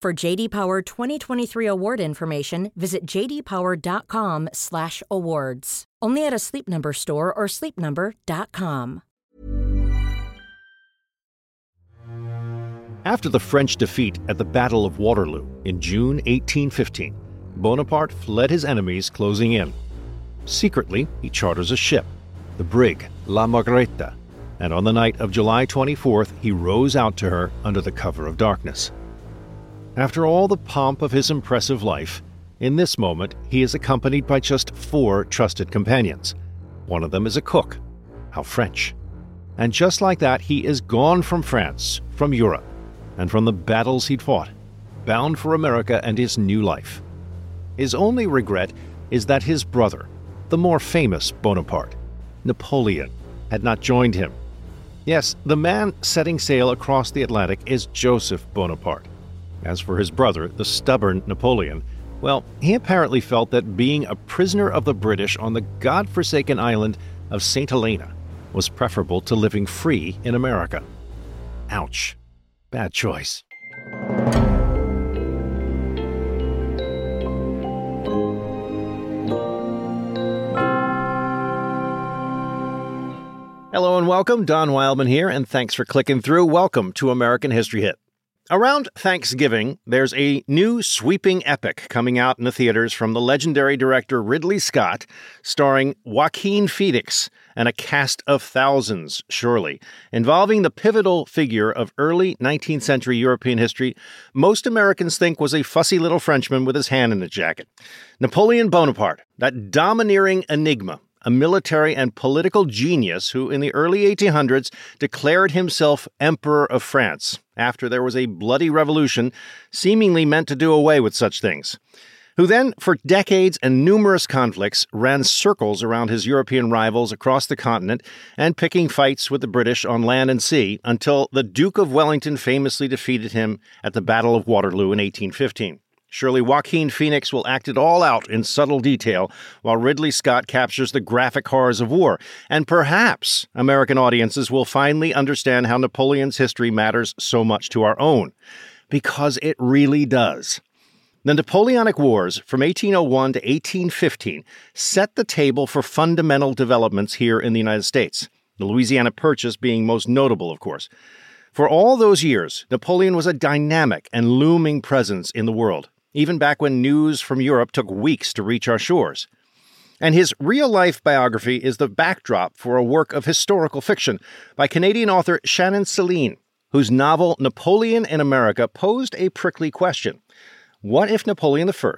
For JD Power 2023 award information, visit jdpower.com/awards. Only at a Sleep Number store or sleepnumber.com. After the French defeat at the Battle of Waterloo in June 1815, Bonaparte fled his enemies closing in. Secretly, he charters a ship, the brig La Margarita, and on the night of July 24th, he rows out to her under the cover of darkness. After all the pomp of his impressive life, in this moment he is accompanied by just four trusted companions. One of them is a cook. How French. And just like that, he is gone from France, from Europe, and from the battles he'd fought, bound for America and his new life. His only regret is that his brother, the more famous Bonaparte, Napoleon, had not joined him. Yes, the man setting sail across the Atlantic is Joseph Bonaparte. As for his brother, the stubborn Napoleon, well, he apparently felt that being a prisoner of the British on the god-forsaken island of St. Helena was preferable to living free in America. Ouch. Bad choice. Hello and welcome. Don Wildman here, and thanks for clicking through. Welcome to American History Hit. Around Thanksgiving, there's a new sweeping epic coming out in the theaters from the legendary director Ridley Scott, starring Joaquin Phoenix and a cast of thousands, surely, involving the pivotal figure of early 19th century European history most Americans think was a fussy little Frenchman with his hand in a jacket. Napoleon Bonaparte, that domineering enigma a military and political genius who, in the early 1800s, declared himself Emperor of France after there was a bloody revolution seemingly meant to do away with such things. Who then, for decades and numerous conflicts, ran circles around his European rivals across the continent and picking fights with the British on land and sea until the Duke of Wellington famously defeated him at the Battle of Waterloo in 1815. Surely Joaquin Phoenix will act it all out in subtle detail, while Ridley Scott captures the graphic horrors of war. And perhaps American audiences will finally understand how Napoleon's history matters so much to our own. Because it really does. The Napoleonic Wars from 1801 to 1815 set the table for fundamental developments here in the United States, the Louisiana Purchase being most notable, of course. For all those years, Napoleon was a dynamic and looming presence in the world even back when news from Europe took weeks to reach our shores. And his real life biography is the backdrop for a work of historical fiction by Canadian author Shannon Selin, whose novel Napoleon in America posed a prickly question. What if Napoleon I,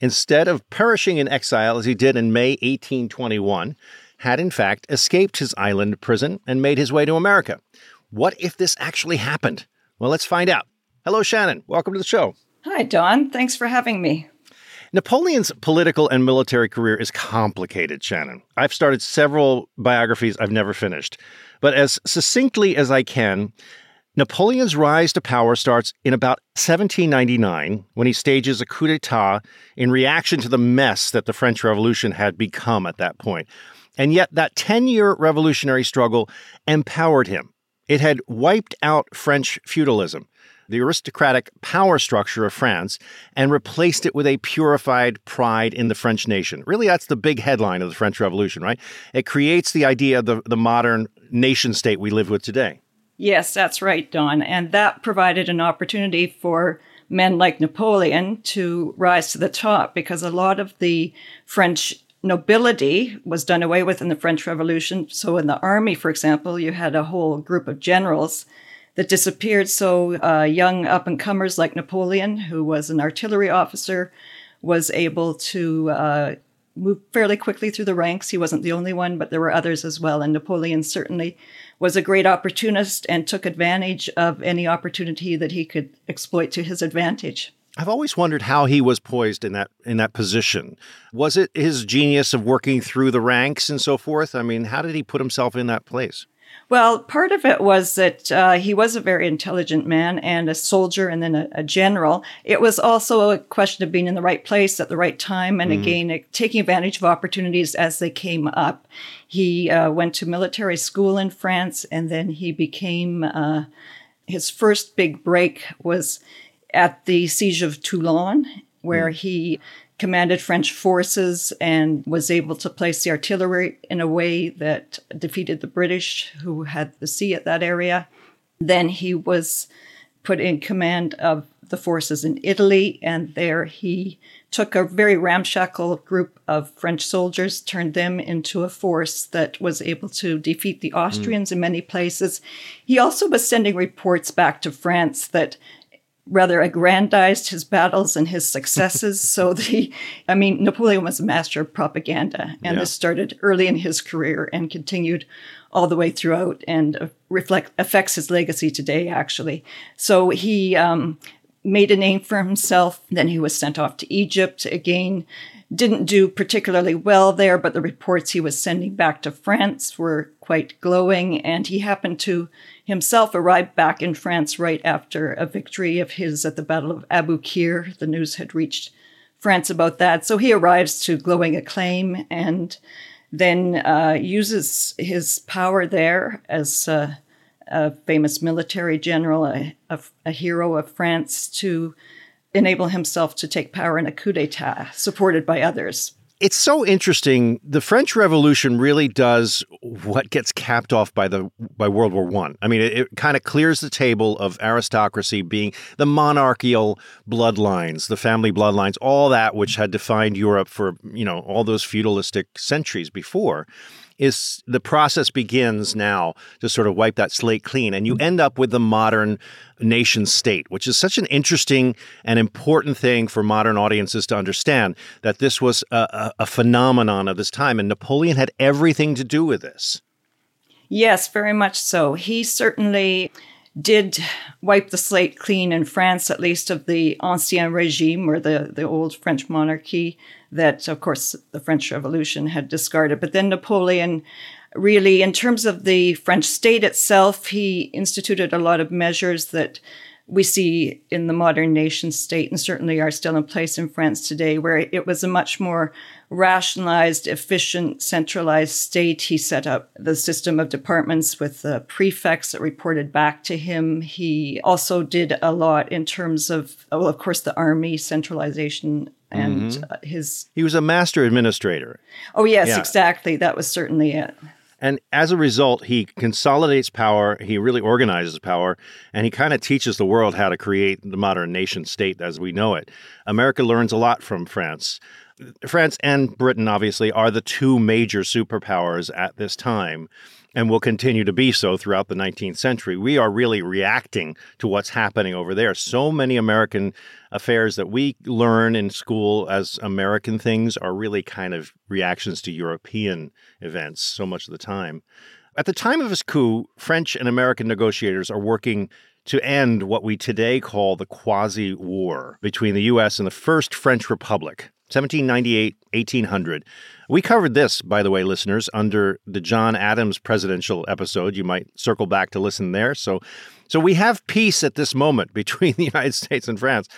instead of perishing in exile as he did in May 1821, had in fact escaped his island prison and made his way to America? What if this actually happened? Well, let's find out. Hello, Shannon. Welcome to the show. Hi, Don. Thanks for having me. Napoleon's political and military career is complicated, Shannon. I've started several biographies I've never finished. But as succinctly as I can, Napoleon's rise to power starts in about 1799 when he stages a coup d'etat in reaction to the mess that the French Revolution had become at that point. And yet, that 10 year revolutionary struggle empowered him. It had wiped out French feudalism the aristocratic power structure of France and replaced it with a purified pride in the French nation. Really, that's the big headline of the French Revolution, right? It creates the idea of the, the modern nation state we live with today. Yes, that's right, Don. And that provided an opportunity for men like Napoleon to rise to the top because a lot of the French nobility was done away with in the French Revolution. So, in the army, for example, you had a whole group of generals that disappeared. So, uh, young up and comers like Napoleon, who was an artillery officer, was able to uh, move fairly quickly through the ranks. He wasn't the only one, but there were others as well. And Napoleon certainly was a great opportunist and took advantage of any opportunity that he could exploit to his advantage. I've always wondered how he was poised in that in that position. Was it his genius of working through the ranks and so forth? I mean, how did he put himself in that place? Well, part of it was that uh, he was a very intelligent man and a soldier and then a, a, general. It was also a question of being in the right place at the right time and mm-hmm. again, uh, taking advantage of opportunities as they came up. He uh, went to military school in France and then he became, uh, his first big break was at the siege of Toulon, where mm. he commanded French forces and was able to place the artillery in a way that defeated the British, who had the sea at that area. Then he was put in command of the forces in Italy, and there he took a very ramshackle group of French soldiers, turned them into a force that was able to defeat the Austrians mm. in many places. He also was sending reports back to France that rather aggrandized his battles and his successes. so the, I mean, Napoleon was a master of propaganda, and yeah. this started early in his career and continued all the way throughout, and reflect affects his legacy today. Actually, so he um, made a name for himself. Then he was sent off to Egypt again. Didn't do particularly well there, but the reports he was sending back to France were quite glowing, and he happened to himself arrive back in France right after a victory of his at the Battle of Aboukir. The news had reached France about that. So he arrives to glowing acclaim and then uh, uses his power there as a, a famous military general, a, a, a hero of France, to enable himself to take power in a coup d'etat supported by others it's so interesting. The French Revolution really does what gets capped off by the by World War One. I. I mean, it, it kind of clears the table of aristocracy being the monarchical bloodlines, the family bloodlines, all that which had defined Europe for you know all those feudalistic centuries before is the process begins now to sort of wipe that slate clean and you end up with the modern nation state which is such an interesting and important thing for modern audiences to understand that this was a, a, phenomenon of this time and napoleon had everything to do with this. Yes very much so. He certainly did wipe the slate clean in France, at least of the Ancien Regime or the, the old French monarchy that, of course, the French Revolution had discarded. But then Napoleon really, in terms of the French state itself, he instituted a lot of measures that we see in the modern nation state and certainly are still in place in France today, where it was a much more rationalized, efficient, centralized state. He set up the system of departments with the prefects that reported back to him. He also did a lot in terms of, well, of course, the army centralization and mm-hmm. his. He was a master administrator. Oh, yes, yeah. exactly. That was certainly it. And as a result, he consolidates power, he really organizes power, and he kind of teaches the world how to create the modern nation state as we know it. America learns a lot from France. France and Britain, obviously, are the two major superpowers at this time and will continue to be so throughout the 19th century. We are really reacting to what's happening over there. So many American affairs that we learn in school as American things are really kind of reactions to European events so much of the time. At the time of his coup, French and American negotiators are working to end what we today call the quasi war between the U.S. and the First French Republic. 1798, 1800. We covered this, by the way, listeners, under the John Adams presidential episode. You might circle back to listen there. So, so we have peace at this moment between the United States and France.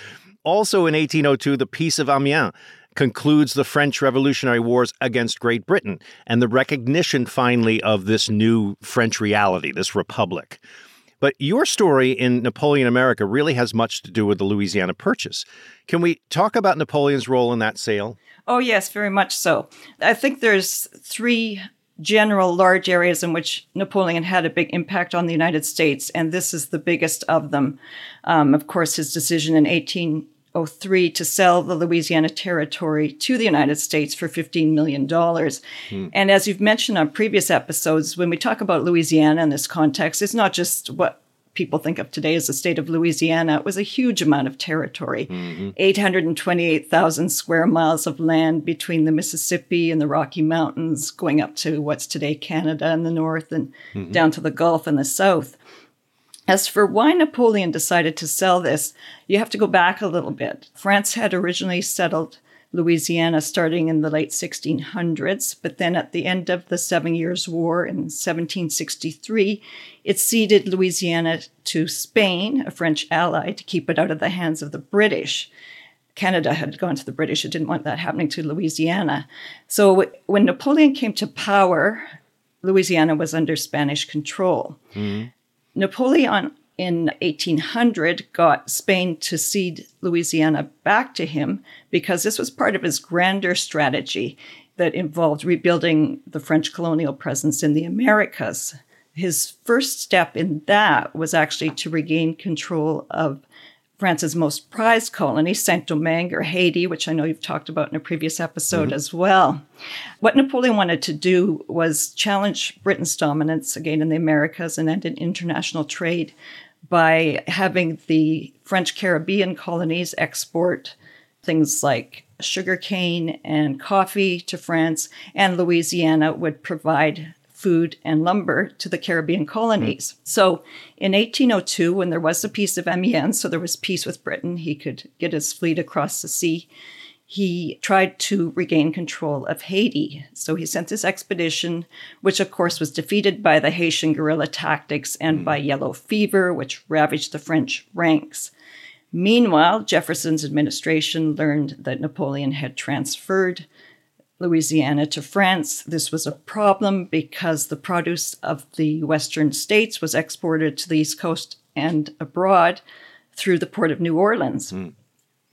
Also in 1802, the Peace of Amiens concludes the French Revolutionary Wars against Great Britain and the recognition finally of this new French reality, this republic. But your story in Napoleon America really has much to do with the Louisiana Purchase. Can we talk about Napoleon's role in that sale? Oh, yes, very much so. I think there's three general large areas in which Napoleon had a big impact on the United States, and this is the biggest of them. Um, of course, his decision in 1803 to sell the Louisiana Territory to the United States for $15 million. Hmm. And as you've mentioned on previous episodes, when we talk about Louisiana in this context, it's not just what people think of today as the state of Louisiana. It was a huge amount of territory mm-hmm. 828,000 square miles of land between the Mississippi and the Rocky Mountains, going up to what's today Canada in the north and mm-hmm. down to the Gulf in the south. As for why Napoleon decided to sell this, you have to go back a little bit. France had originally settled Louisiana starting in the late 1600s, but then at the end of the Seven Years' War in 1763, it ceded Louisiana to Spain, a French ally, to keep it out of the hands of the British. Canada had gone to the British. It didn't want that happening to Louisiana. So when Napoleon came to power, Louisiana was under Spanish control. Hmm. Napoleon in 1800 got Spain to cede Louisiana back to him because this was part of his grander strategy that involved rebuilding the French colonial presence in the Americas. His first step in that was actually to regain control of France's most prized colony, Saint Domingue or Haiti, which I know you've talked about in a previous episode mm-hmm. as well. What Napoleon wanted to do was challenge Britain's dominance again in the Americas and end in international trade by having the French Caribbean colonies export things like sugarcane and coffee to France, and Louisiana would provide food and lumber to the Caribbean colonies. Mm-hmm. So in 1802, when there was a peace of Amiens, so there was peace with Britain, he could get his fleet across the sea. He tried to regain control of Haiti. So he sent this expedition, which of course was defeated by the Haitian guerrilla tactics and by mm-hmm. yellow fever, which ravaged the French ranks. Meanwhile, Jefferson's administration learned that Napoleon had transferred Louisiana to France. This was a problem because the produce of the western states was exported to the East Coast and abroad through the port of New Orleans. Hmm.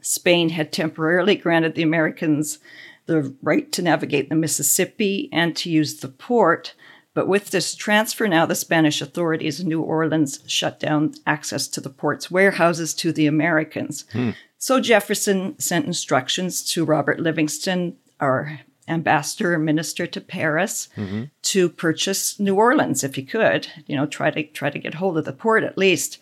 Spain had temporarily granted the Americans the right to navigate the Mississippi and to use the port. But with this transfer, now the Spanish authorities in New Orleans shut down access to the port's warehouses to the Americans. Hmm. So Jefferson sent instructions to Robert Livingston, our ambassador or minister to Paris, mm-hmm. to purchase New Orleans if he could. You know, try to try to get hold of the port at least.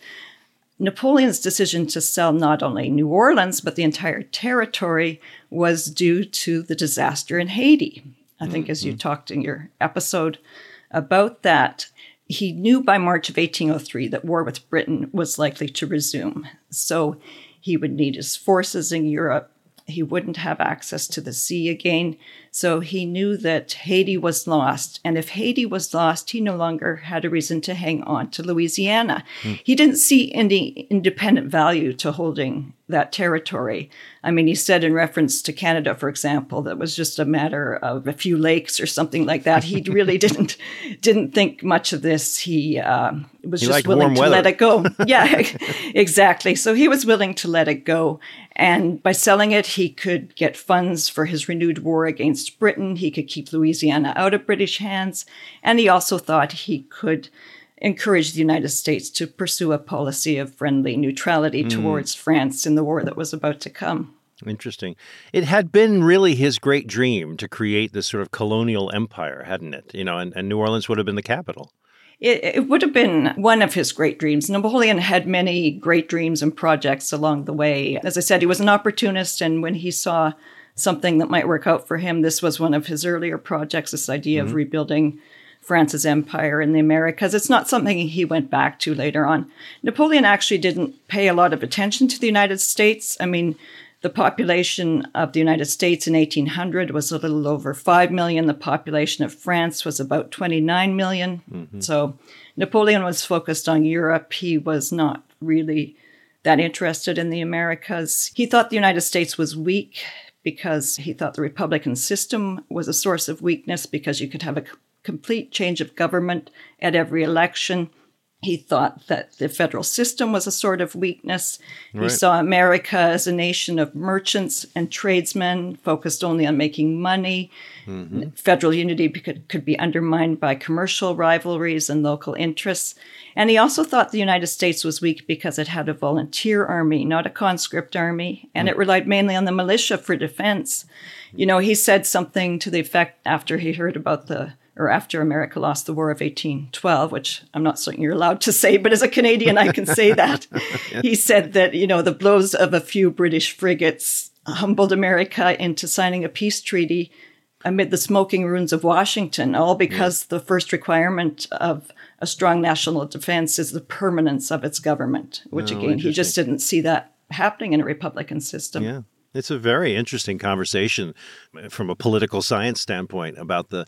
Napoleon's decision to sell not only New Orleans, but the entire territory was due to the disaster in Haiti. I think, as you mm-hmm. talked in your episode about that, he knew by March of 1803 that war with Britain was likely to resume. So he would need his forces in Europe. He wouldn't have access to the sea again. So he knew that Haiti was lost. And if Haiti was lost, he no longer had a reason to hang on to Louisiana. He didn't see any independent value to holding that territory. I mean, he said in reference to Canada, for example, that was just a matter of a few lakes or something like that. He really didn't didn't think much of this. He um, was He just willing to weather. let it go. Yeah, exactly. So he was willing to let it go. And by selling it, he could get funds for his renewed war against Britain. He could keep Louisiana out of British hands. And he also thought he could encourage the United States to pursue a policy of friendly neutrality hmm. towards France in the war that was about to come. Interesting. It had been really his great dream to create this sort of colonial empire, hadn't it? You know, and, and New Orleans would have been the capital. It, it would have been one of his great dreams. Napoleon had many great dreams and projects along the way. As I said, he was an opportunist, and when he saw something that might work out for him, this was one of his earlier projects this idea of mm-hmm. rebuilding France's empire in the Americas. It's not something he went back to later on. Napoleon actually didn't pay a lot of attention to the United States. I mean, the population of the United States in 1800 was a little over 5 million. The population of France was about 29 million. Mm-hmm. So Napoleon was focused on Europe. He was not really that interested in the Americas. He thought the United States was weak because he thought the Republican system was a source of weakness because you could have a complete change of government at every election. He thought that the federal system was a sort of weakness. He saw America as a nation of merchants and tradesmen focused only on making money. Mm-hmm. Federal unity could, could be undermined by commercial rivalries and local interests. And he also thought the United States was weak because it had a volunteer army, not a conscript army, and it mm. relied mainly on the militia for defense. You know, he said something to the effect after he heard about the or after America lost the War of 1812, which I'm not certain you're allowed to say, but as a Canadian, I can say that. He said that, you know, the blows of a few British frigates humbled America into signing a peace treaty amid the smoking ruins of Washington, all because the first requirement of a strong national defense is the permanence of its government, which Oh, again, he just didn't see that happening in a republican system. Yeah. It's a very interesting conversation from a political science standpoint about the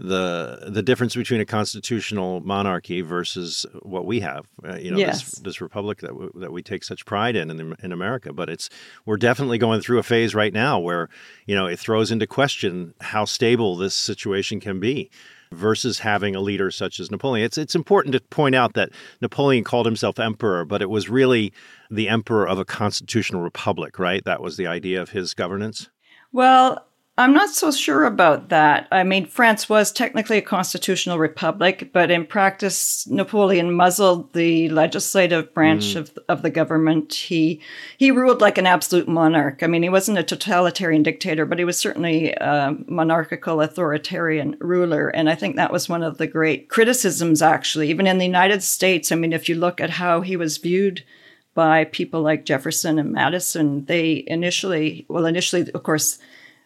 the the difference between a constitutional monarchy versus what we have. Uh, you know, Yes. this, this republic that we, that we take such pride in, in in America. But it's we're definitely going through a phase right now where you know it throws into question how stable this situation can be versus having a leader such as Napoleon. It's it's important to point out that Napoleon called himself emperor, but it was really the emperor of a constitutional republic, right? That was the idea of his governance. Well, I'm not so sure about that. I mean, France was technically a constitutional republic, but in practice, Napoleon muzzled the legislative branch mm. of, of the government. He he ruled like an absolute monarch. I mean, he wasn't a totalitarian dictator, but he was certainly a monarchical, authoritarian ruler. And I think that was one of the great criticisms, actually, even in the United States. I mean, if you look at how he was viewed by people like Jefferson and Madison, they initially, well, initially, of course,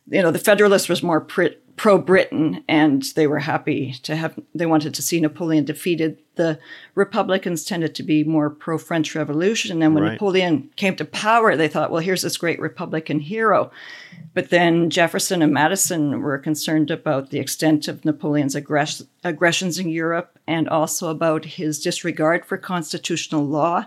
you know, the Federalists was more pro Britain, and they were happy to have. They wanted to see Napoleon defeated. The Republicans tended to be more pro French Revolution, and when Right. Napoleon came to power, they thought, well, here's this great Republican hero. But then Jefferson and Madison were concerned about the extent of Napoleon's aggress- aggressions in Europe, and also about his disregard for constitutional law.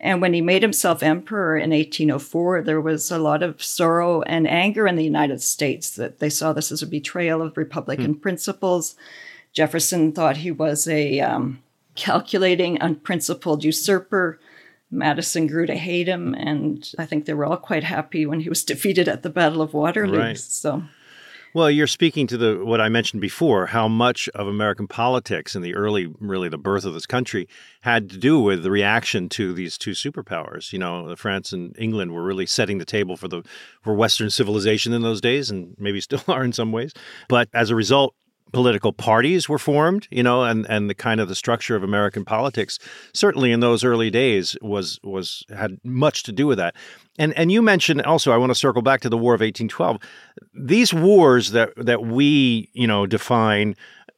And when he made himself emperor in 1804, there was a lot of sorrow and anger in the United States that they saw this as a betrayal of Republican principles. Jefferson thought he was a um, calculating, unprincipled usurper. Madison grew to hate him, and I think they were all quite happy when he was defeated at the Battle of Waterloo. Right. So, Well, you're speaking to the what I mentioned before, how much of American politics in the early, really the birth of this country, had to do with the reaction to these two superpowers. You know, France and England were really setting the table for the for Western civilization in those days, and maybe still are in some ways. But as a result, political parties were formed, you know, and, and the kind of the structure of American politics certainly in those early days was was had much to do with that. And and you mentioned also I want to circle back to the War of 1812. These wars that that we, you know, define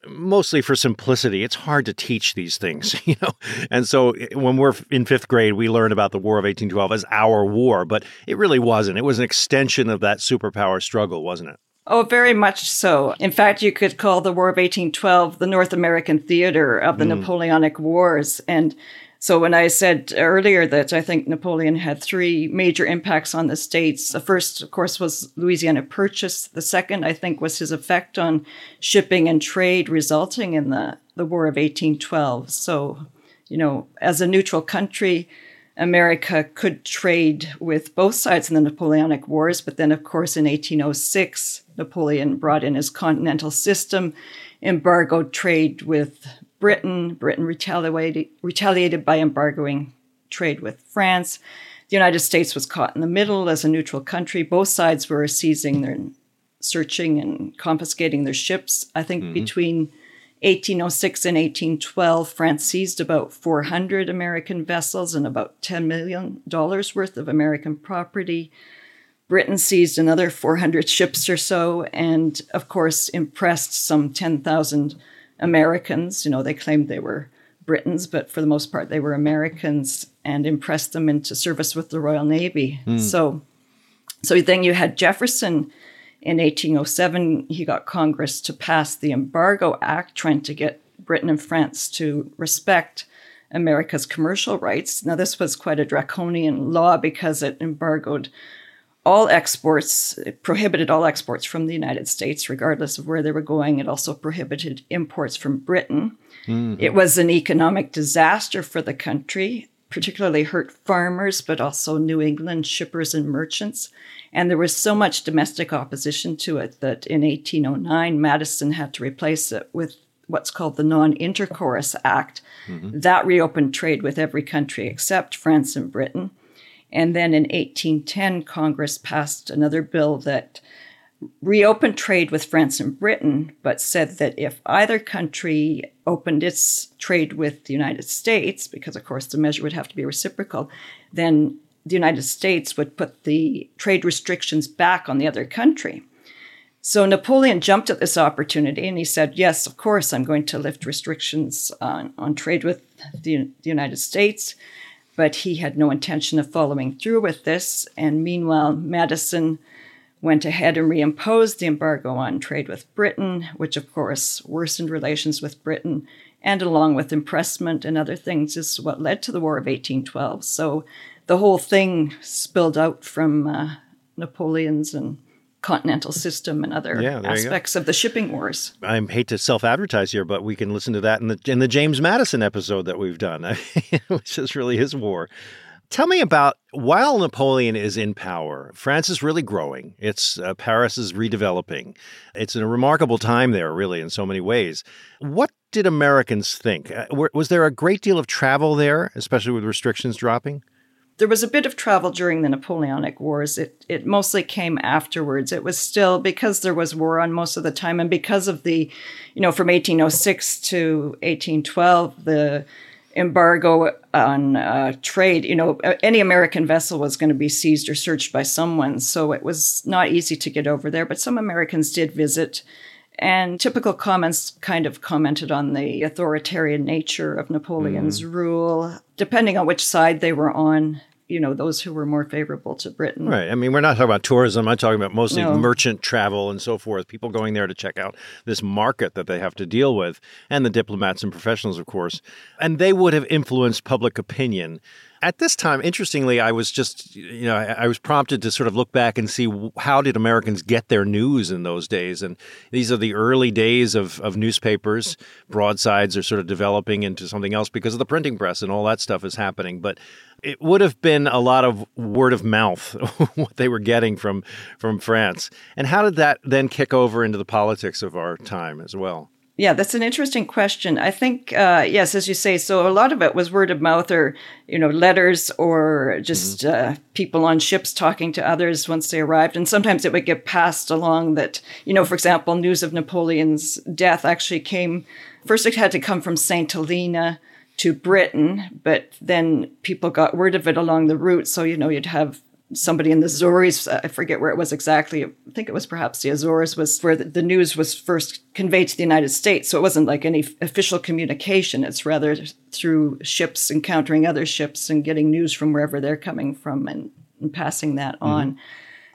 mostly for simplicity it's hard to teach these things you know and so eh, when we're in fifth grade we learn about the war of 1812 as our war but it really wasn't it was an extension of that superpower struggle wasn't it Oh, very much so. In fact, you could call the War of 1812 the North American theater of the hmm. Napoleonic Wars. And so when I said earlier that I think Napoleon had three major impacts on the states, the first, of course, was Louisiana Purchase. The second, I think, was his effect on shipping and trade, resulting in the, the War of 1812. So, you know, as a neutral country, America could trade with both sides in the Napoleonic Wars, but then, of course, in 1806, Napoleon brought in his continental system, embargoed trade with Britain. Britain retaliated, retaliated by embargoing trade with France. The United States was caught in the middle as a neutral country. Both sides were seizing their, searching and confiscating their ships. I think mm-hmm. between 1806 and 1812, France seized about 400 American vessels and about $10 million worth of American property. Britain seized another 400 ships or so, and of course, impressed some 10,000 Americans. You know, they claimed they were Britons, but for the most part, they were Americans, and impressed them into service with the Royal Navy. Hmm. So, so then you had Jefferson in 1807. He got Congress to pass the Embargo Act, trying to get Britain and France to respect America's commercial rights. Now, this was quite a draconian law because it embargoed all exports, it prohibited all exports from the United States, regardless of where they were going. It also prohibited imports from Britain. Mm-hmm. It was an economic disaster for the country, particularly hurt farmers, but also New England shippers and merchants. And there was so much domestic opposition to it that in 1809, Madison had to replace it with what's called the Non Intercourse Act. Mm-hmm. That reopened trade with every country except France and Britain. And then in 1810, Congress passed another bill that reopened trade with France and Britain, but said that if either country opened its trade with the United States, because of course the measure would have to be reciprocal, then the United States would put the trade restrictions back on the other country. So Napoleon jumped at this opportunity and he said, Yes, of course, I'm going to lift restrictions on, on trade with the, the United States. But he had no intention of following through with this. And meanwhile, Madison went ahead and reimposed the embargo on trade with Britain, which of course worsened relations with Britain. And along with impressment and other things, is what led to the War of 1812. So the whole thing spilled out from uh, Napoleon's and continental system and other Yeah, there you go. aspects of the shipping wars. I hate to self-advertise here, but we can listen to that in the in the James Madison episode that we've done, which is really his war. Tell me about while Napoleon is in power, France is really growing. It's uh, Paris is redeveloping. It's a remarkable time there, really, in so many ways. What did Americans think? Uh, was there a great deal of travel there, especially with restrictions dropping? There was a bit of travel during the Napoleonic Wars. It it mostly came afterwards. It was still because there was war on most of the time, and because of the, you know, from 1806 to 1812, the embargo on uh, trade. You know, any American vessel was going to be seized or searched by someone, so it was not easy to get over there. But some Americans did visit. And typical comments kind of commented on the authoritarian nature of Napoleon's rule, depending on which side they were on. You know, those who were more favorable to Britain. Right. I mean, we're not talking about tourism. I'm talking about mostly No. merchant travel and so forth. People going there to check out this market that they have to deal with, and the diplomats and professionals, of course. And they would have influenced public opinion. At this time, interestingly, I was just, you know, I, I was prompted to sort of look back and see how did Americans get their news in those days. And these are the early days of, of newspapers. Broadsides are sort of developing into something else because of the printing press and all that stuff is happening. But it would have been a lot of word of mouth what they were getting from from France. And how did that then kick over into the politics of our time as well? Yeah, that's an interesting question. I think, uh, yes, as you say, so a lot of it was word of mouth or, you know, letters or just uh, people on ships talking to others once they arrived. And sometimes it would get passed along that, you know, for example, news of Napoleon's death actually came, first it had to come from St. Helena to Britain, but then people got word of it along the route. So, you know, you'd have somebody in the Azores, I forget where it was exactly. I think it was perhaps the Azores, was where the, news was first conveyed to the United States. So it wasn't like any official communication. It's rather through ships encountering other ships and getting news from wherever they're coming from and, and passing that mm-hmm. on.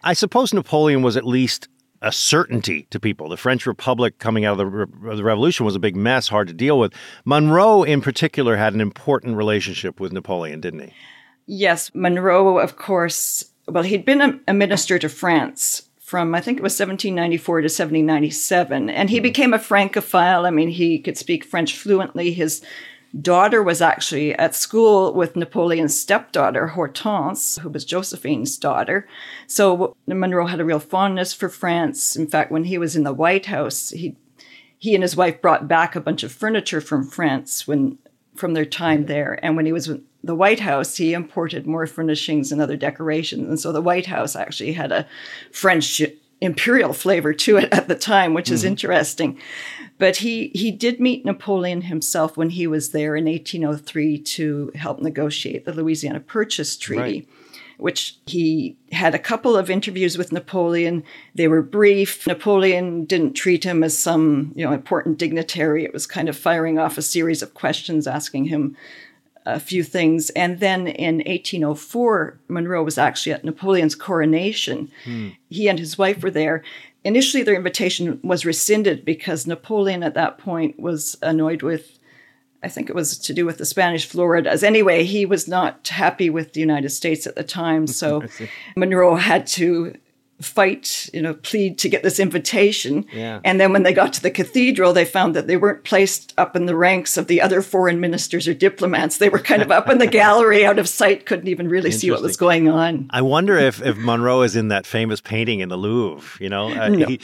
I suppose Napoleon was at least a certainty to people. The French Republic coming out of the, re- of the revolution was a big mess, hard to deal with. Monroe, in particular, had an important relationship with Napoleon, didn't he? Yes, Monroe, of course, well, he'd been a, a minister to France from, I think it was 1794 to 1797, and he hmm. became a Francophile. I mean, he could speak French fluently. His daughter was actually at school with Napoleon's stepdaughter, Hortense, who was Josephine's daughter. So Monroe had a real fondness for France. In fact, when he was in the White House, he he and his wife brought back a bunch of furniture from France when from their time there. And when he was with the White House, he imported more furnishings and other decorations. And so the White House actually had a French imperial flavor to it at the time, which is mm-hmm. interesting. But he he did meet Napoleon himself when he was there in 1803 to help negotiate the Louisiana Purchase Treaty. Right. Which he had a couple of interviews with Napoleon. They were brief. Napoleon didn't treat him as some, you know, important dignitary. It was kind of firing off a series of questions, asking him a few things. And then in 1804, Monroe was actually at Napoleon's coronation. Hmm. He and his wife were there. Initially, their invitation was rescinded because Napoleon at that point was annoyed with I think it was to do with the Spanish Floridas. Anyway, he was not happy with the United States at the time, so Monroe had to fight, you know, plead to get this invitation. Yeah. And then when they got to the cathedral, they found that they weren't placed up in the ranks of the other foreign ministers or diplomats. They were kind of up in the gallery out of sight, couldn't even really see what was going on. I wonder if, if Monroe is in that famous painting in the Louvre, you know? Uh, No. he,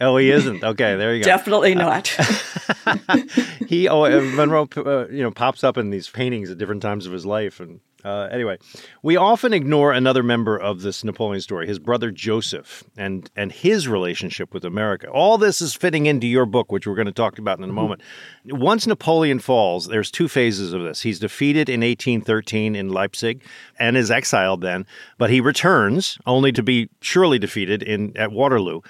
oh, he isn't. Okay, there you go. Definitely not. he oh uh, Monroe uh, you know pops up in these paintings at different times of his life and uh, anyway, we often ignore another member of this Napoleon story, his brother Joseph, and and his relationship with America. All this is fitting into your book, which we're going to talk about in a moment. Once Napoleon falls, there's two phases of this. He's defeated in 1813 in Leipzig and is exiled then, but he returns only to be surely defeated in at Waterloo.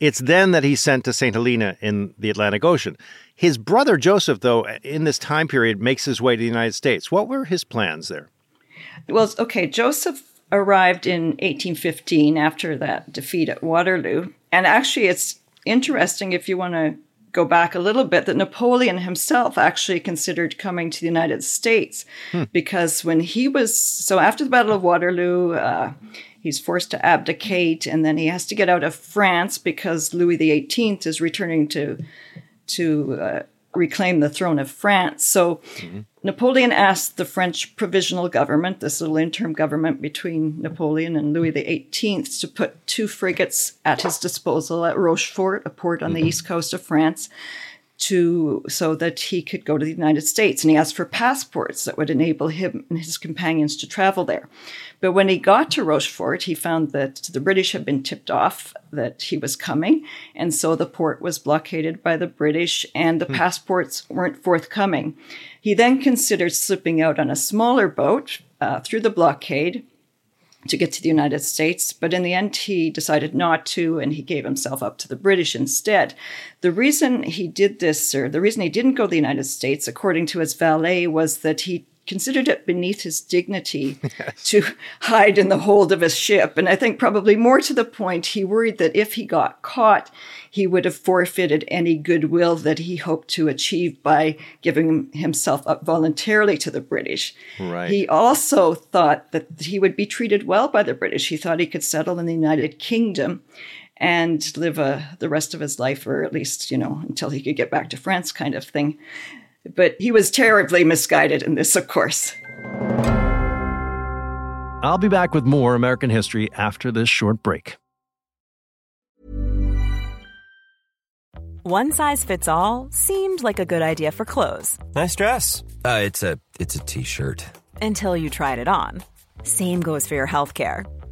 It's then that he's sent to St. Helena in the Atlantic Ocean. His brother Joseph, though, in this time period, makes his way to the United States. What were his plans there? Well, okay, Joseph arrived in 1815 after that defeat at Waterloo. And actually, it's interesting if you want to go back a little bit that Napoleon himself actually considered coming to the United States because when he was so after the Battle of Waterloo, uh, he's forced to abdicate and then he has to get out of France because Louis XVIII is returning to to uh, reclaim the throne of France. So mm-hmm. Napoleon asked the French provisional government, this little interim government between Napoleon and Louis XVIII, to put two frigates at his disposal at Rochefort, a port on the mm-hmm. east coast of France, to so that he could go to the United States. And he asked for passports that would enable him and his companions to travel there. But when he got to Rochefort, he found that the British had been tipped off that he was coming. And so the port was blockaded by the British and the passports weren't forthcoming. He then considered slipping out on a smaller boat uh, through the blockade to get to the United States, but in the end, he decided not to, and he gave himself up to the British instead. The reason he did this, or the reason he didn't go to the United States, according to his valet, was that he considered it beneath his dignity to hide in the hold of a ship. And I think probably more to the point, he worried that if he got caught, he would have forfeited any goodwill that he hoped to achieve by giving himself up voluntarily to the British. Right. He also thought that he would be treated well by the British. He thought he could settle in the United Kingdom and live uh, the rest of his life, or at least, you know, until he could get back to France, kind of thing. But he was terribly misguided in this, of course. I'll be back with more American history after this short break. One size fits all seemed like a good idea for clothes Nice dress. Uh, it's a it's a t-shirt. until you tried it on. Same goes for your healthcare.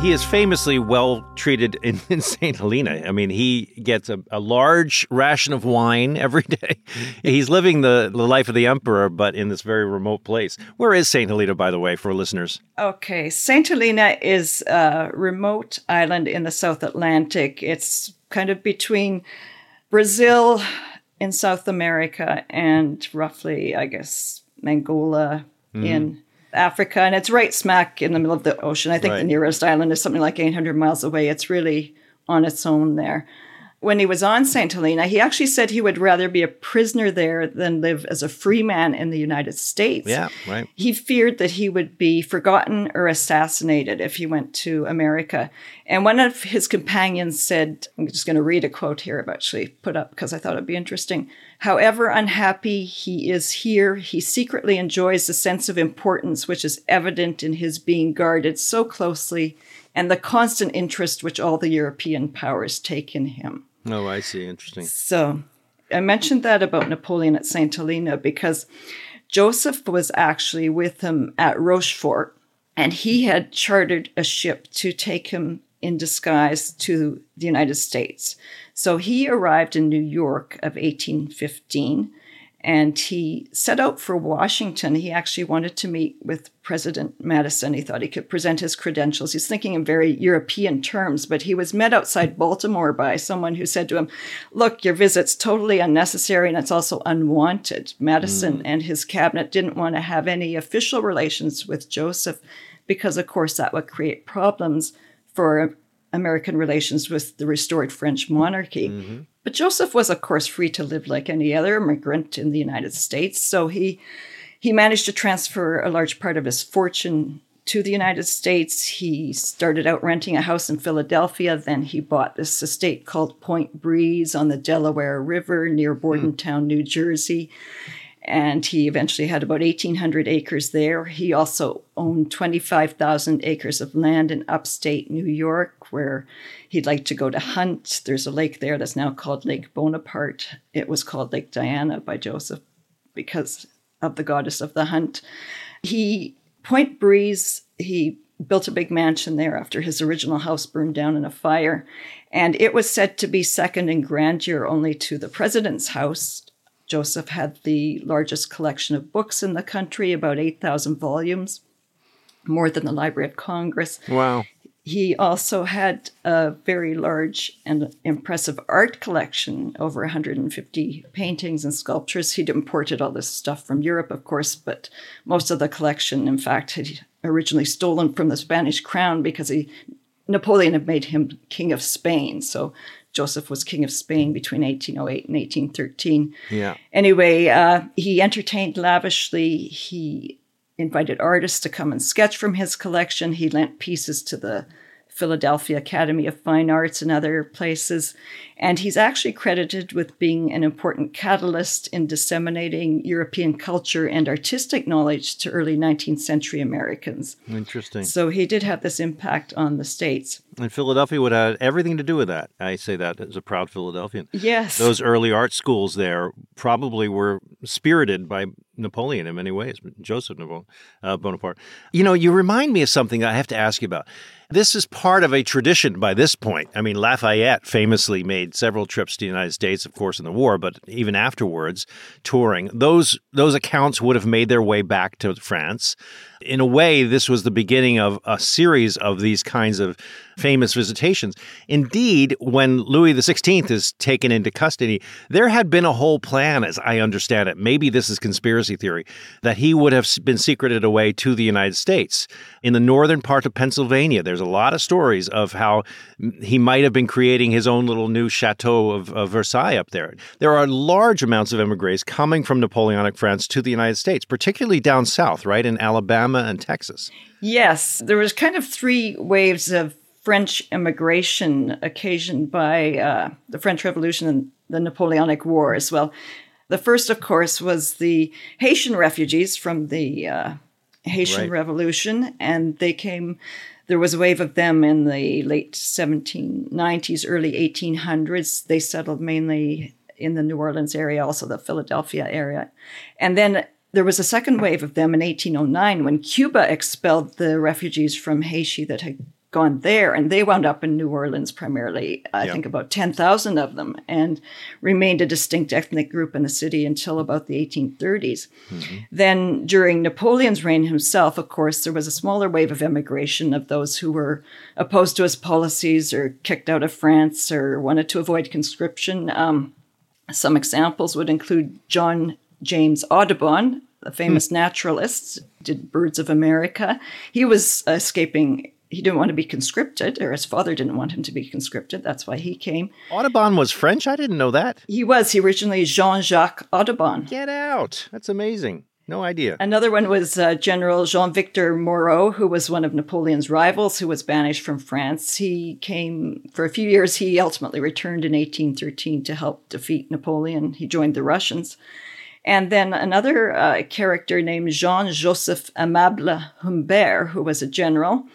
He is famously well treated in, in St. Helena. I mean, he gets a, a, large ration of wine every day. He's living the, the life of the emperor, but in this very remote place. Where is St. Helena, by the way, for listeners? Okay, St. Helena is a remote island in the South Atlantic. It's kind of between Brazil in South America and roughly, I guess, Angola mm. in Africa, and it's right smack in the middle of the ocean. I think right. the nearest island is something like 800 miles away. It's really on its own there. When he was on St. Helena, he actually said he would rather be a prisoner there than live as a free man in the United States. Yeah, right. He feared that he would be forgotten or assassinated if he went to America. And one of his companions said, I'm just going to read a quote here I've actually put up because I thought it'd be interesting. However unhappy he is here, he secretly enjoys the sense of importance which is evident in his being guarded so closely and the constant interest which all the European powers take in him. Oh, I see. Interesting. So I mentioned that about Napoleon at St. Helena because Joseph was actually with him at Rochefort and he had chartered a ship to take him in disguise to the United States. So he arrived in New York of 1815 and he set out for Washington. He actually wanted to meet with President Madison. He thought he could present his credentials. He's thinking in very European terms, but he was met outside Baltimore by someone who said to him, Look, your visit's totally unnecessary and it's also unwanted. Madison mm. and his cabinet didn't want to have any official relations with Joseph because, of course, that would create problems for American relations with the restored French monarchy. Mm-hmm. But Joseph was, of course, free to live like any other immigrant in the United States. So he he managed to transfer a large part of his fortune to the United States. He started out renting a house in Philadelphia. Then he bought this estate called Point Breeze on the Delaware River near hmm. Bordentown, New Jersey and he eventually had about 1,800 acres there. He also owned 25,000 acres of land in upstate New York, where he'd like to go to hunt. There's a lake there that's now called Lake Bonaparte. It was called Lake Diana by Joseph because of the goddess of the hunt. He, Point Breeze, he built a big mansion there after his original house burned down in a fire. And it was said to be second in grandeur only to the president's house Joseph had the largest collection of books in the country, about 8,000 volumes, more than the Library of Congress. Wow. He also had a very large and impressive art collection, over 150 paintings and sculptures. He'd imported all this stuff from Europe, of course, but most of the collection, in fact, had originally stolen from the Spanish crown because he Napoleon had made him king of Spain. So Joseph was king of Spain between 1808 and 1813. Yeah. Anyway, uh, he entertained lavishly. He invited artists to come and sketch from his collection. He lent pieces to the Philadelphia Academy of Fine Arts and other places. And he's actually credited with being an important catalyst in disseminating European culture and artistic knowledge to early 19th century Americans. Interesting. So he did have this impact on the States. And Philadelphia would have everything to do with that. I say that as a proud Philadelphian. Yes. Those early art schools there probably were spirited by Napoleon in many ways, Joseph Napoleon, uh, Bonaparte. You know, you remind me of something I have to ask you about. This is part of a tradition by this point. I mean, Lafayette famously made several trips to the United States, of course, in the war, but even afterwards, touring. Those those accounts would have made their way back to France. In a way, this was the beginning of a series of these kinds of famous visitations. Indeed, when Louis XVI is taken into custody, there had been a whole plan, as I understand it. Maybe this is conspiracy theory, that he would have been secreted away to the United States. In the northern part of Pennsylvania, there's a lot of stories of how he might have been creating his own little new chateau of, of Versailles up there. There are large amounts of emigres coming from Napoleonic France to the United States, particularly down south, right, in Alabama and Texas. Yes, there was kind of three waves of French immigration occasioned by uh, the French Revolution and the Napoleonic War as well. The first, of course, was the Haitian refugees from the uh, Haitian right. Revolution, and they came. There was a wave of them in the late 1790s, early 1800s. They settled mainly in the New Orleans area, also the Philadelphia area. And then there was a second wave of them in 1809 when Cuba expelled the refugees from Haiti that had gone there and they wound up in New Orleans primarily. I Yeah. think about 10,000 of them and remained a distinct ethnic group in the city until about the 1830s. Then during Napoleon's reign himself, of course, there was a smaller wave of emigration of those who were opposed to his policies or kicked out of France or wanted to avoid conscription. Um, some examples would include John James Audubon, the famous naturalist, did Birds of America. He was escaping, he didn't want to be conscripted, or his father didn't want him to be conscripted. That's why he came. Audubon was French? I didn't know that. He was, he originally Jean Jacques Audubon. Get out. That's amazing. No idea. Another one was uh, General Jean Victor Moreau, who was one of Napoleon's rivals, who was banished from France. He came for a few years. He ultimately returned in 1813 to help defeat Napoleon. He joined the Russians. And then another uh, character named Jean Joseph Amable Humbert, who was a general.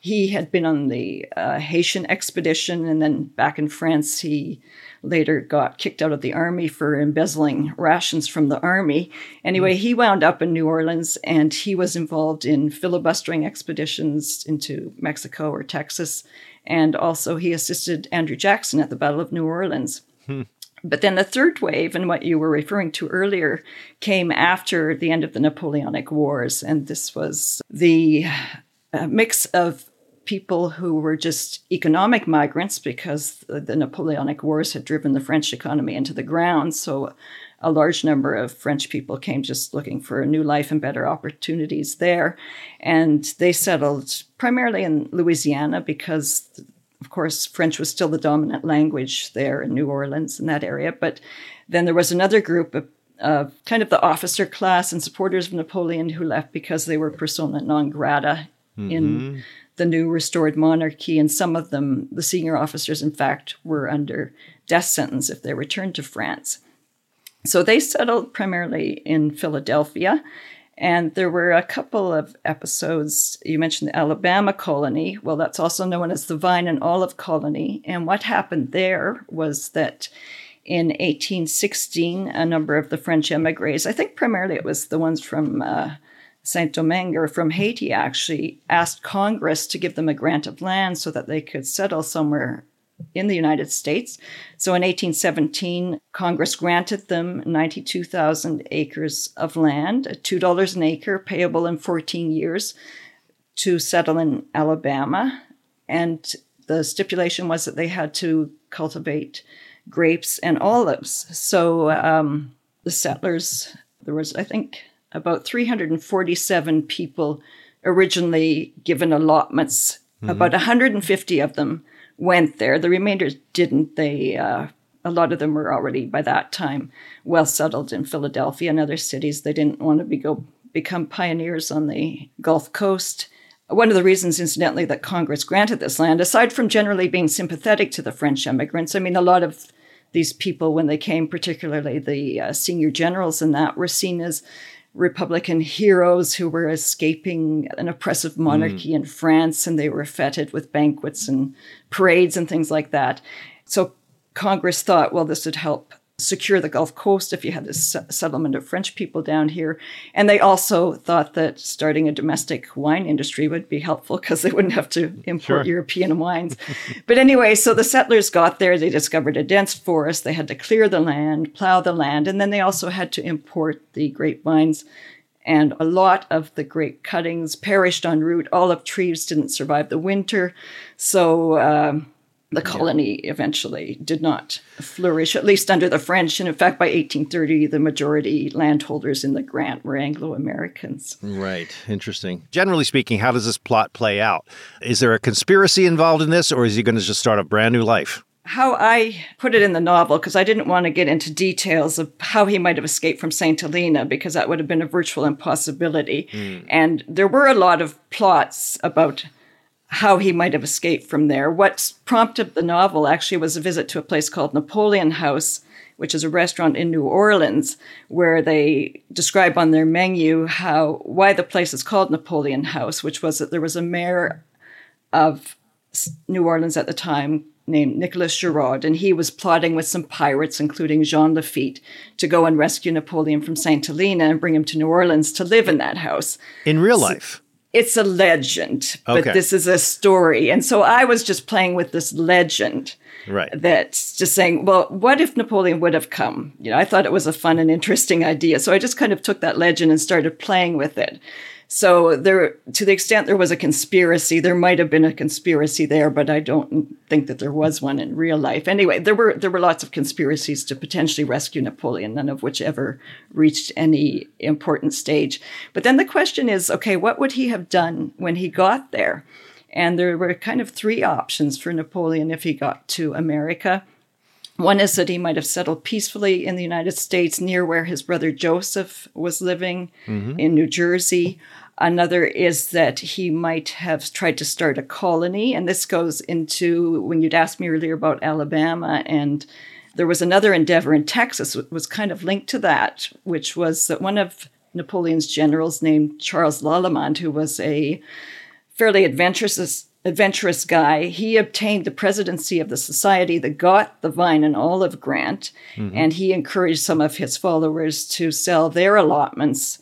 He had been on the uh, Haitian expedition, and then back in France, he later got kicked out of the army for embezzling rations from the army. Anyway, he wound up in New Orleans and he was involved in filibustering expeditions into Mexico or Texas. And also, he assisted Andrew Jackson at the Battle of New Orleans. But then the third wave, and what you were referring to earlier, came after the end of the Napoleonic Wars. And this was the uh, mix of people who were just economic migrants because the, the Napoleonic Wars had driven the French economy into the ground. So a large number of French people came just looking for a new life and better opportunities there. And they settled primarily in Louisiana because of course, French was still the dominant language there in New Orleans in that area. But then there was another group of uh, kind of the officer class and supporters of Napoleon who left because they were persona non grata in the new restored monarchy. And some of them, the senior officers, in fact, were under death sentence if they returned to France. So they settled primarily in Philadelphia. And there were a couple of episodes. You mentioned the Alabama colony. Well, that's also known as the Vine and Olive colony. And what happened there was that in 1816, a number of the French emigres, I think primarily it was the ones from uh, Saint Domingue or from Haiti, actually asked Congress to give them a grant of land so that they could settle somewhere in the United States. So in 1817, Congress granted them 92,000 acres of land, at $2 an acre, payable in 14 years, to settle in Alabama. And the stipulation was that they had to cultivate grapes and olives. So um, the settlers, there was, I think, about 347 people originally given allotments. About 150 of them went there. The remainder didn't. They uh, a lot of them were already by that time well settled in Philadelphia and other cities. They didn't want to be go become pioneers on the Gulf Coast. One of the reasons, incidentally, that Congress granted this land, aside from generally being sympathetic to the French immigrants, I mean, a lot of these people, when they came, particularly the uh, senior generals and that, were seen as Republican heroes who were escaping an oppressive monarchy mm. in France, and they were feted with banquets and parades and things like that. So Congress thought, well, this would help secure the Gulf Coast if you had this settlement of French people down here. And they also thought that starting a domestic wine industry would be helpful because they wouldn't have to import European wines. but anyway, so the settlers got there, they discovered a dense forest, they had to clear the land, plow the land, and then they also had to import the grapevines. And a lot of the grape cuttings perished en route. Olive trees didn't survive the winter. So, um, the colony eventually did not flourish, at least under the French. And in fact, by 1830, the majority landholders in the grant were Anglo Americans. Right. Interesting. Generally speaking, how does this plot play out? Is there a conspiracy involved in this, or is he going to just start a brand new life? How I put it in the novel, because I didn't want to get into details of how he might have escaped from St. Helena, because that would have been a virtual impossibility. Hmm. And there were a lot of plots about how he might have escaped from there. What prompted the novel actually was a visit to a place called Napoleon House, which is a restaurant in New Orleans, where they describe on their menu how why the place is called Napoleon House, which was that there was a mayor of New Orleans at the time named Nicholas Girod, and he was plotting with some pirates, including Jean Lafitte, to go and rescue Napoleon from Saint Helena and bring him to New Orleans to live in that house. In real life. It's a legend, but this is a story. And so I was just playing with this legend Right. that's just saying, well, what if Napoleon would have come? You know, I thought it was a fun and interesting idea. So I just kind of took that legend and started playing with it. So there, to the extent there was a conspiracy, there might have been a conspiracy there, but I don't think that there was one in real life. Anyway, there were there were lots of conspiracies to potentially rescue Napoleon, none of which ever reached any important stage. But then the question is, okay, what would he have done when he got there? And there were kind of three options for Napoleon if he got to America. One is that he might have settled peacefully in the United States near where his brother Joseph was living mm-hmm. in New Jersey. Another is that he might have tried to start a colony. And this goes into when you'd asked me earlier about Alabama. And there was another endeavor in Texas that was kind of linked to that, which was that one of Napoleon's generals named Charles Lallemant, who was a fairly adventurous adventurous guy. He obtained the presidency of the society that got the vine and olive grant, mm-hmm. and he encouraged some of his followers to sell their allotments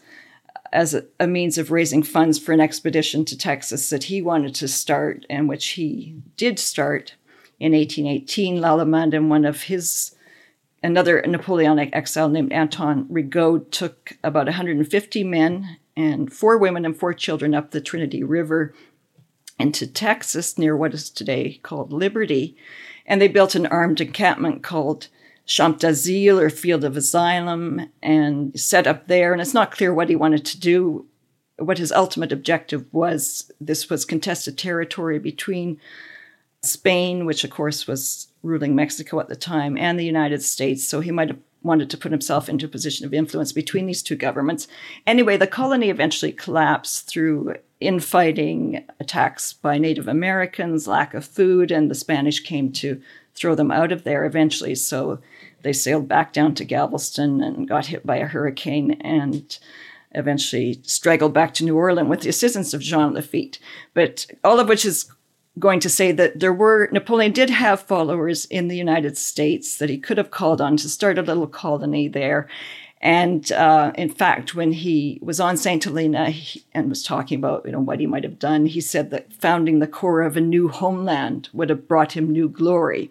as a, a means of raising funds for an expedition to Texas that he wanted to start, and which he did start in 1818. Lallemant and one of his another Napoleonic exile named Anton Rigaud took about 150 men and four women and four children up the Trinity River into Texas near what is today called Liberty. And they built an armed encampment called Champ d'Asile or Field of Asylum and set up there. And it's not clear what he wanted to do, what his ultimate objective was. This was contested territory between Spain, which of course was ruling Mexico at the time, and the United States. So he might have wanted to put himself into a position of influence between these two governments. Anyway, the colony eventually collapsed through infighting, attacks by Native Americans, lack of food, and the Spanish came to throw them out of there eventually. So they sailed back down to Galveston and got hit by a hurricane and eventually straggled back to New Orleans with the assistance of Jean Lafitte. But all of which is going to say that there were Napoleon did have followers in the United States that he could have called on to start a little colony there. And uh, in fact, when he was on Saint Helena he, and was talking about you know what he might have done, he said that founding the core of a new homeland would have brought him new glory.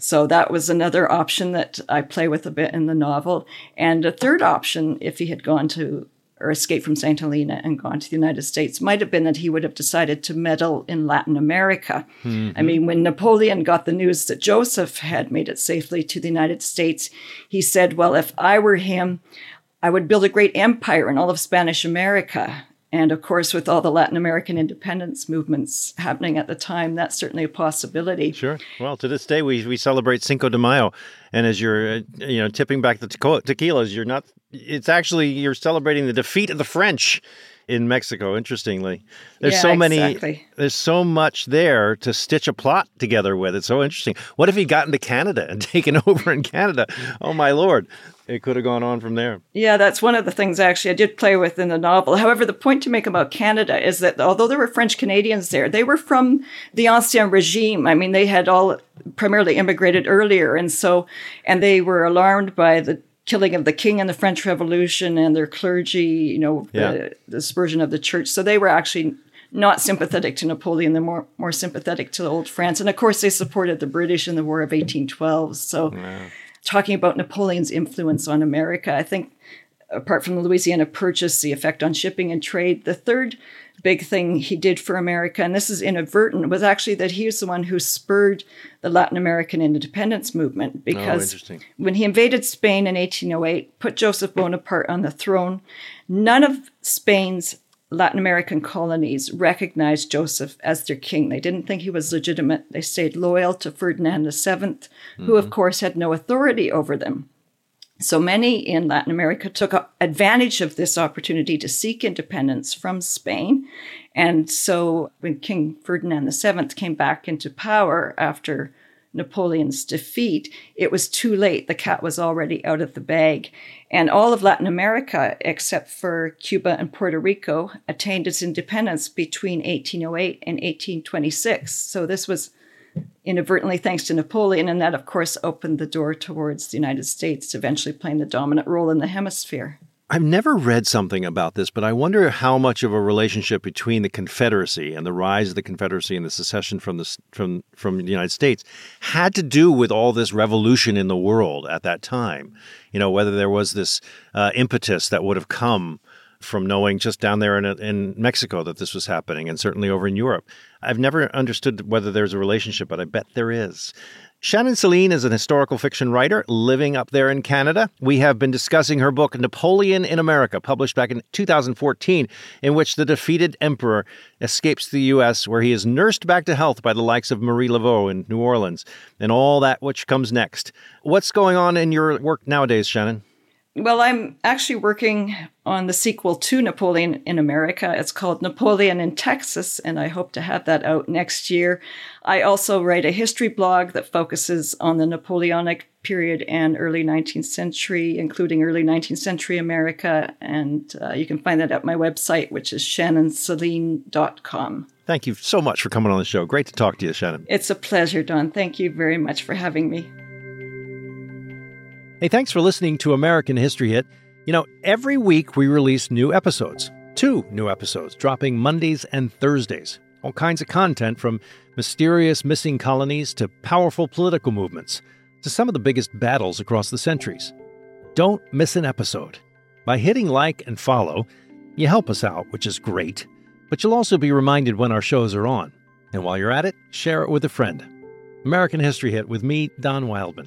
So that was another option that I play with a bit in the novel. And a third option, if he had gone to or escaped from St. Helena and gone to the United States might have been that he would have decided to meddle in Latin America. I mean, when Napoleon got the news that Joseph had made it safely to the United States, he said, Well, if I were him, I would build a great empire in all of Spanish America. And of course, with all the Latin American independence movements happening at the time, that's certainly a possibility. Sure. Well, to this day, we, we celebrate Cinco de Mayo, and as you're uh, you know tipping back the tequ- tequilas, you're not. It's actually you're celebrating the defeat of the French in Mexico. Interestingly, there's Yeah, so many. exactly. There's so much there to stitch a plot together with. It's so interesting. What if he got into Canada and taken over in Canada? Oh my lord! It could have gone on from there. Yeah, that's one of the things actually I did play with in the novel. However, the point to make about Canada is that although there were French Canadians there, they were from the Ancien Regime. I mean, they had all primarily immigrated earlier. And so, and they were alarmed by the killing of the king in the French Revolution and their clergy, you know, Yeah. the, the dispersion of the church. So they were actually not sympathetic to Napoleon, they're more, more sympathetic to old France. And of course, they supported the British in the War of 1812. So, talking about Napoleon's influence on America, I think apart from the Louisiana Purchase, the effect on shipping and trade, the third big thing he did for America, and this is inadvertent, was actually that he was the one who spurred the Latin American independence movement oh, because interesting. when he invaded Spain in 1808, put Joseph Bonaparte on the throne, none of Spain's Latin American colonies recognized Joseph as their king. They didn't think he was legitimate. They stayed loyal to Ferdinand VII, who, of mm-hmm. course, had no authority over them. So many in Latin America took advantage of this opportunity to seek independence from Spain. And so when King Ferdinand VII came back into power after Napoleon's defeat, it was too late. The cat was already out of the bag. And all of Latin America, except for Cuba and Puerto Rico, attained its independence between 1808 and 1826. So this was inadvertently thanks to Napoleon, and that, of course, opened the door towards the United States eventually playing the dominant role in the hemisphere. I've never read something about this, but I wonder how much of a relationship between the Confederacy and the rise of the Confederacy and the secession from the from from the United States had to do with all this revolution in the world at that time. You know, whether there was this uh, impetus that would have come from knowing just down there in, in Mexico that this was happening, and certainly over in Europe. I've never understood whether there's a relationship, but I bet there is. Shannon Selin is an historical fiction writer living up there in Canada. We have been discussing her book, Napoleon in America, published back in 2014, in which the defeated emperor escapes the U.S., where he is nursed back to health by the likes of Marie Laveau in New Orleans, and all that which comes next. What's going on in your work nowadays, Shannon? Well, I'm actually working on the sequel to Napoleon in America. It's called Napoleon in Texas, and I hope to have that out next year. I also write a history blog that focuses on the Napoleonic period and early 19th century, including early 19th century America. And uh, you can find that at my website, which is shannonselin.com. Thank you so much for coming on the show. Great to talk to you, Shannon. It's a pleasure, Don. Thank you very much for having me. Hey, thanks for listening to American History Hit. You know, every week we release new episodes, two new episodes, dropping Mondays and Thursdays. All kinds of content from mysterious missing colonies to powerful political movements to some of the biggest battles across the centuries. Don't miss an episode. By hitting like and follow, you help us out, which is great, but you'll also be reminded when our shows are on. And while you're at it, share it with a friend. American History Hit with me, Don Wildman.